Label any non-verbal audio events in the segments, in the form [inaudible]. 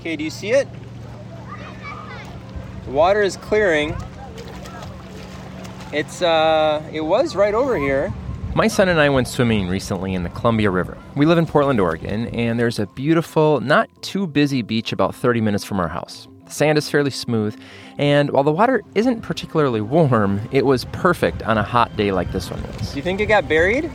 Okay, do you see it? The water is clearing. It's uh it was right over here. My son and I went swimming recently in the Columbia River. We live in Portland, Oregon, and there's a beautiful, not too busy beach about 30 minutes from our house. The sand is fairly smooth, and while the water isn't particularly warm, it was perfect on a hot day like this one was. Do you think it got buried?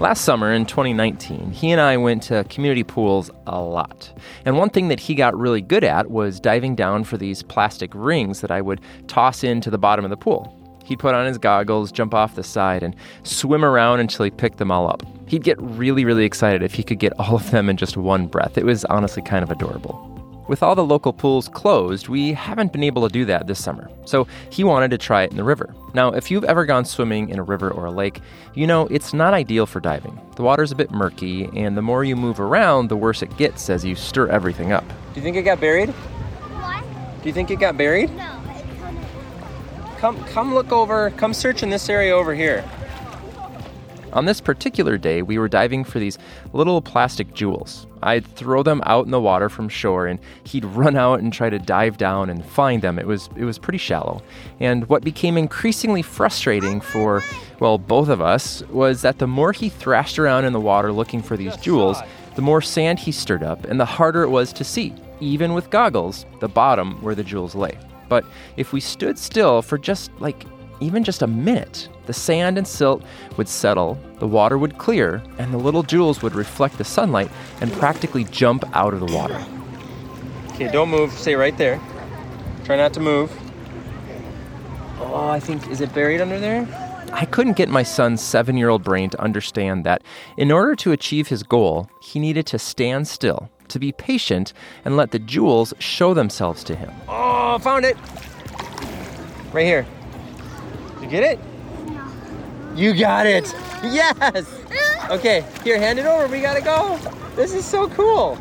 Last summer in 2019, he and I went to community pools a lot. And one thing that he got really good at was diving down for these plastic rings that I would toss into the bottom of the pool. He'd put on his goggles, jump off the side, and swim around until he picked them all up. He'd get really, really excited if he could get all of them in just one breath. It was honestly kind of adorable. With all the local pools closed, we haven't been able to do that this summer, so he wanted to try it in the river. Now, if you've ever gone swimming in a river or a lake, you know it's not ideal for diving. The water's a bit murky, and the more you move around, the worse it gets as you stir everything up. Do you think it got buried? What? Do you think it got buried? No, it couldn't. Come come look over, come search in this area over here. On this particular day, we were diving for these little plastic jewels. I'd throw them out in the water from shore and he'd run out and try to dive down and find them. It was it was pretty shallow. And what became increasingly frustrating for well, both of us was that the more he thrashed around in the water looking for these jewels, the more sand he stirred up and the harder it was to see, even with goggles, the bottom where the jewels lay. But if we stood still for just like even just a minute, the sand and silt would settle, the water would clear, and the little jewels would reflect the sunlight and practically jump out of the water. Okay, don't move. Stay right there. Try not to move. Oh, I think is it buried under there? I couldn't get my son's seven year old brain to understand that in order to achieve his goal, he needed to stand still, to be patient, and let the jewels show themselves to him. Oh, found it. Right here. You get it? You got it. Yes. Okay, here, hand it over. We gotta go. This is so cool.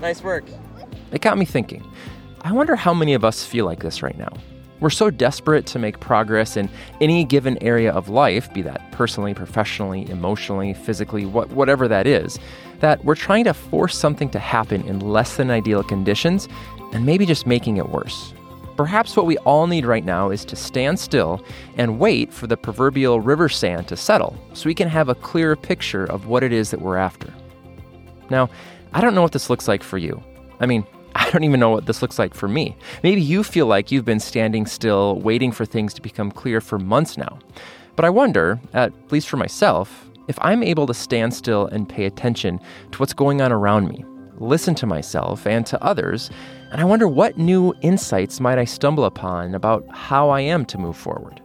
Nice work. It got me thinking. I wonder how many of us feel like this right now. We're so desperate to make progress in any given area of life, be that personally, professionally, emotionally, physically, what, whatever that is, that we're trying to force something to happen in less than ideal conditions and maybe just making it worse. Perhaps what we all need right now is to stand still and wait for the proverbial river sand to settle so we can have a clearer picture of what it is that we're after. Now, I don't know what this looks like for you. I mean, [laughs] I don't even know what this looks like for me. Maybe you feel like you've been standing still, waiting for things to become clear for months now. But I wonder, at least for myself, if I'm able to stand still and pay attention to what's going on around me, listen to myself and to others, and I wonder what new insights might I stumble upon about how I am to move forward.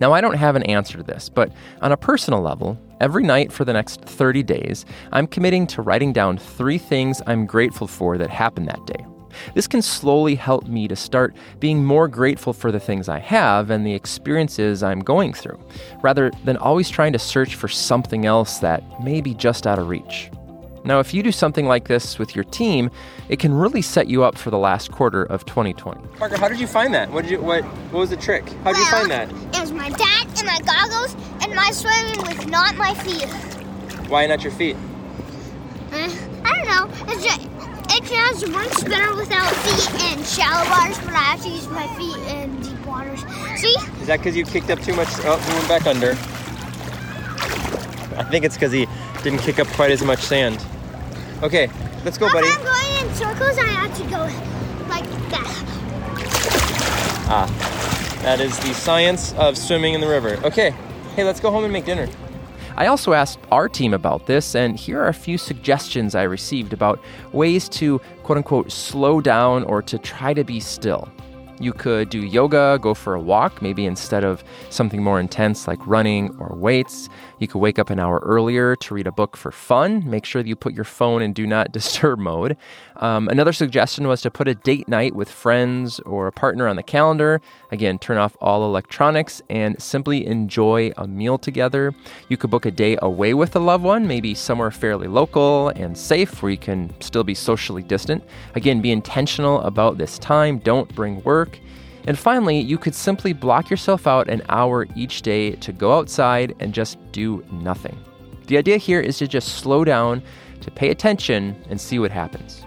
Now, I don't have an answer to this, but on a personal level, every night for the next 30 days, I'm committing to writing down three things I'm grateful for that happened that day. This can slowly help me to start being more grateful for the things I have and the experiences I'm going through, rather than always trying to search for something else that may be just out of reach. Now, if you do something like this with your team, it can really set you up for the last quarter of 2020. Parker, how did you find that? What did you what what was the trick? How did you find that? It was my dad and my goggles and my swimming with not my feet. Why not your feet? Uh, I don't know. It's just, it just works better without feet in shallow waters, but I have to use my feet in deep waters. See? Is that because you kicked up too much? Oh, he went back under. I think it's because he didn't kick up quite as much sand. Okay, let's go, buddy. If I'm going in circles, I have to go like that. Ah, that is the science of swimming in the river. Okay, hey, let's go home and make dinner. I also asked our team about this, and here are a few suggestions I received about ways to quote unquote slow down or to try to be still. You could do yoga, go for a walk, maybe instead of something more intense like running or weights. You could wake up an hour earlier to read a book for fun. Make sure that you put your phone in do not [laughs] disturb mode. Um, another suggestion was to put a date night with friends or a partner on the calendar. Again, turn off all electronics and simply enjoy a meal together. You could book a day away with a loved one, maybe somewhere fairly local and safe where you can still be socially distant. Again, be intentional about this time. Don't bring work. And finally, you could simply block yourself out an hour each day to go outside and just do nothing. The idea here is to just slow down, to pay attention, and see what happens.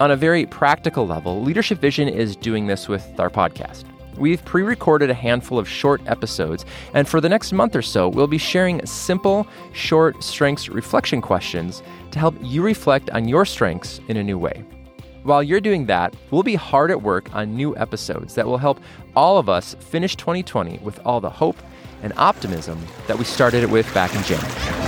On a very practical level, Leadership Vision is doing this with our podcast. We've pre recorded a handful of short episodes, and for the next month or so, we'll be sharing simple, short strengths reflection questions to help you reflect on your strengths in a new way. While you're doing that, we'll be hard at work on new episodes that will help all of us finish 2020 with all the hope and optimism that we started it with back in January.